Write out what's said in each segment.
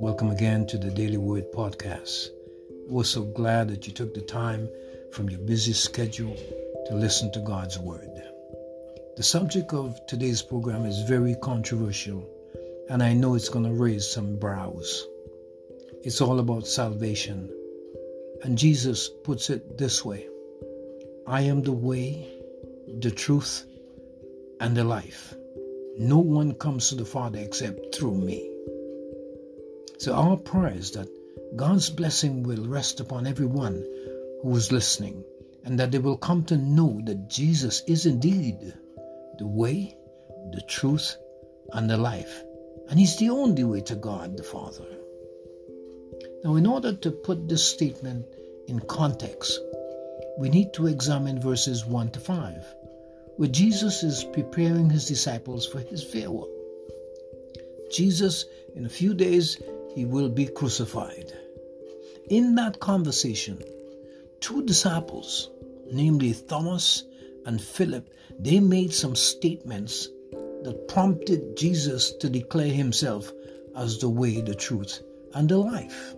Welcome again to the Daily Word Podcast. We're so glad that you took the time from your busy schedule to listen to God's Word. The subject of today's program is very controversial, and I know it's going to raise some brows. It's all about salvation. And Jesus puts it this way I am the way, the truth, and the life. No one comes to the Father except through me. So our prayer is that God's blessing will rest upon everyone who is listening and that they will come to know that Jesus is indeed the way, the truth, and the life. And He's the only way to God the Father. Now, in order to put this statement in context, we need to examine verses 1 to 5, where Jesus is preparing his disciples for his farewell. Jesus, in a few days, he will be crucified. In that conversation, two disciples, namely Thomas and Philip, they made some statements that prompted Jesus to declare himself as the way, the truth, and the life.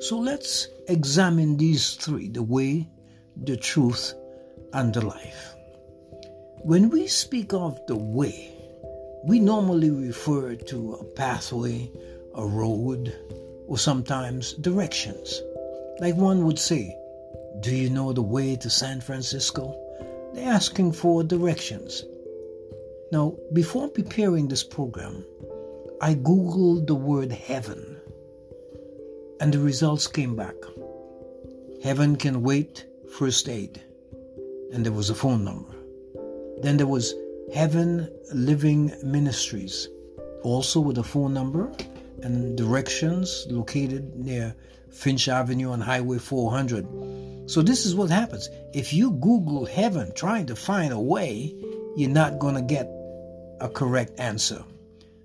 So let's examine these three the way, the truth, and the life. When we speak of the way, we normally refer to a pathway, a road, or sometimes directions. Like one would say, Do you know the way to San Francisco? They're asking for directions. Now, before preparing this program, I googled the word heaven, and the results came back. Heaven can wait, first aid, and there was a phone number. Then there was Heaven Living Ministries, also with a phone number and directions located near Finch Avenue on Highway 400. So, this is what happens. If you Google heaven trying to find a way, you're not going to get a correct answer.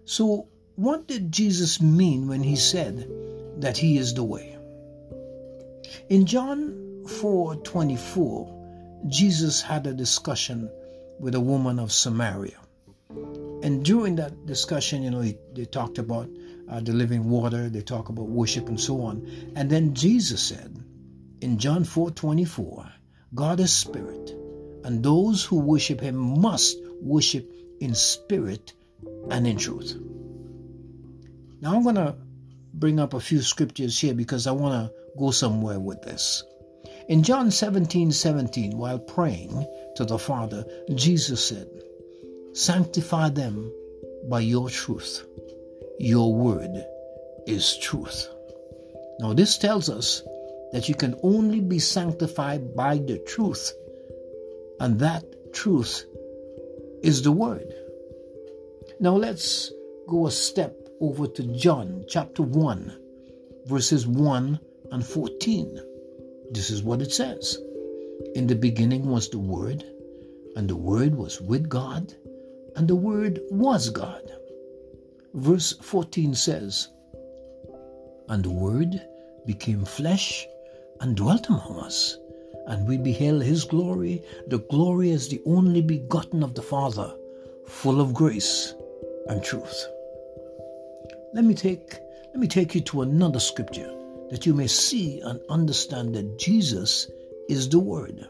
So, what did Jesus mean when he said that he is the way? In John 4:24, Jesus had a discussion with a woman of Samaria. And during that discussion, you know, he, they talked about uh, the living water, they talk about worship and so on. And then Jesus said in John 4 24, God is spirit, and those who worship him must worship in spirit and in truth. Now I'm going to bring up a few scriptures here because I want to go somewhere with this. In John 17 17, while praying to the Father, Jesus said, Sanctify them by your truth. Your word is truth. Now, this tells us that you can only be sanctified by the truth, and that truth is the word. Now, let's go a step over to John chapter 1, verses 1 and 14. This is what it says In the beginning was the Word, and the Word was with God, and the Word was God. Verse 14 says, And the Word became flesh and dwelt among us, and we beheld his glory, the glory as the only begotten of the Father, full of grace and truth. Let me take let me take you to another scripture that you may see and understand that Jesus is the word.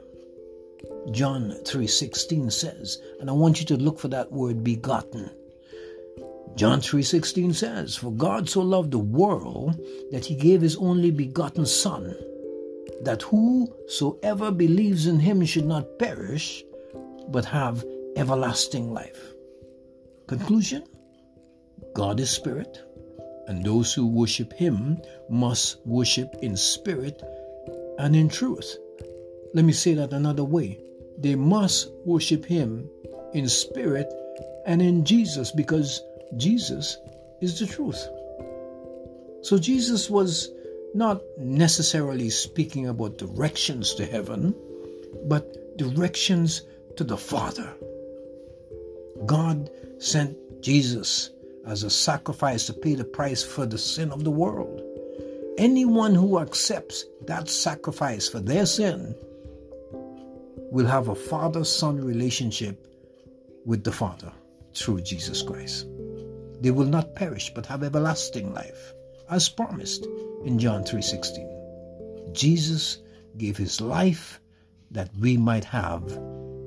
John 3:16 says, and I want you to look for that word begotten. John 3:16 says, "For God so loved the world that he gave his only begotten son, that whosoever believes in him should not perish, but have everlasting life." Conclusion: God is spirit, and those who worship him must worship in spirit and in truth. Let me say that another way. They must worship him in spirit and in Jesus because Jesus is the truth. So Jesus was not necessarily speaking about directions to heaven, but directions to the Father. God sent Jesus as a sacrifice to pay the price for the sin of the world. Anyone who accepts that sacrifice for their sin will have a father son relationship with the Father. through Jesus Christ. They will not perish but have everlasting life, as promised in John 3:16. Jesus gave his life that we might have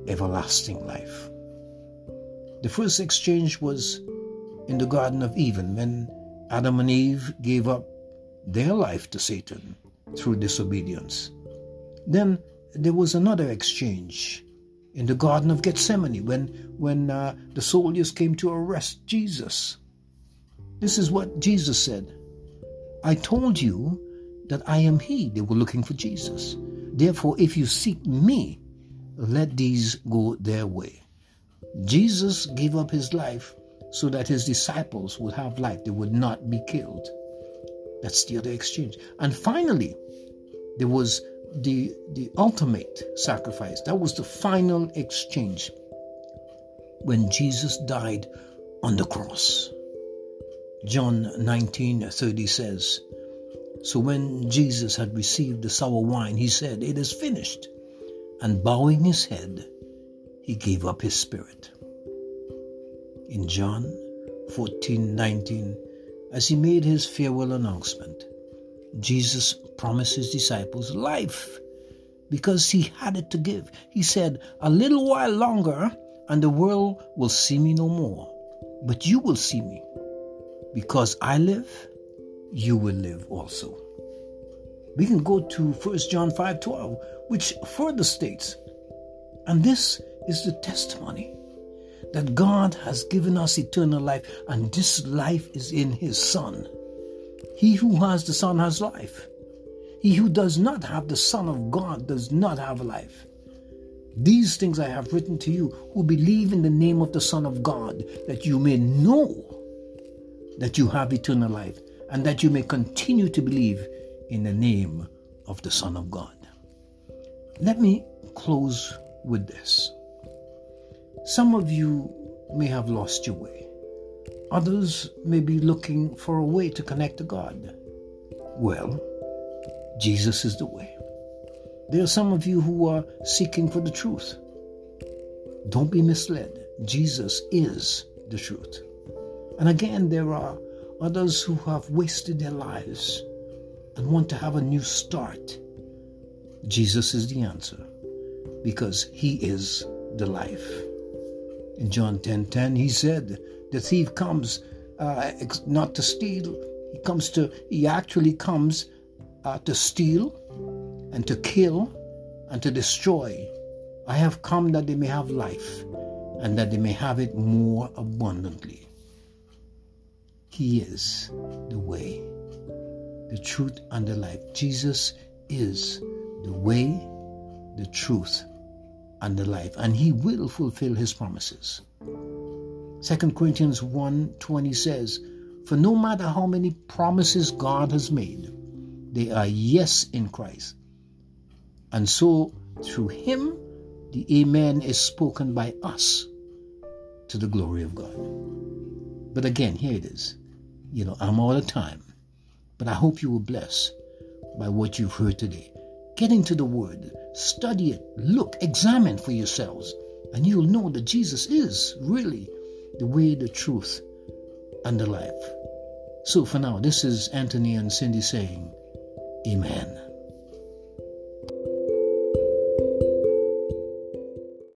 everlasting life. The first exchange was in the Garden of Eden when Adam and Eve gave up their life to Satan through disobedience. Then there was another exchange in the Garden of Gethsemane when, when uh, the soldiers came to arrest Jesus. This is what Jesus said I told you that I am He. They were looking for Jesus. Therefore, if you seek me, let these go their way. Jesus gave up his life so that his disciples would have life, they would not be killed. That's the other exchange. And finally, there was the, the ultimate sacrifice. That was the final exchange when Jesus died on the cross. John 19 30 says, So when Jesus had received the sour wine, he said, It is finished. And bowing his head, he gave up his spirit. In John 14 19, as he made his farewell announcement, Jesus promised his disciples life because he had it to give. He said, A little while longer, and the world will see me no more, but you will see me. Because I live, you will live also. We can go to 1 John 5 12, which further states, and this is the testimony that God has given us eternal life, and this life is in His Son. He who has the Son has life. He who does not have the Son of God does not have life. These things I have written to you who believe in the name of the Son of God, that you may know that you have eternal life, and that you may continue to believe in the name of the Son of God. Let me close with this. Some of you may have lost your way. Others may be looking for a way to connect to God. Well, Jesus is the way. There are some of you who are seeking for the truth. Don't be misled. Jesus is the truth. And again, there are others who have wasted their lives and want to have a new start. Jesus is the answer because he is the life. In John 10:10 10, 10, he said, "The thief comes uh, not to steal, he comes to he actually comes uh, to steal and to kill and to destroy. I have come that they may have life and that they may have it more abundantly." He is the way, the truth, and the life. Jesus is the way, the truth, and the life, and he will fulfill his promises. 2 Corinthians 1:20 says, For no matter how many promises God has made, they are yes in Christ. And so through him the amen is spoken by us to the glory of God. But again, here it is. You know, I'm all the time. But I hope you were blessed by what you've heard today. Get into the Word, study it, look, examine for yourselves, and you'll know that Jesus is really the way, the truth, and the life. So for now, this is Anthony and Cindy saying, Amen.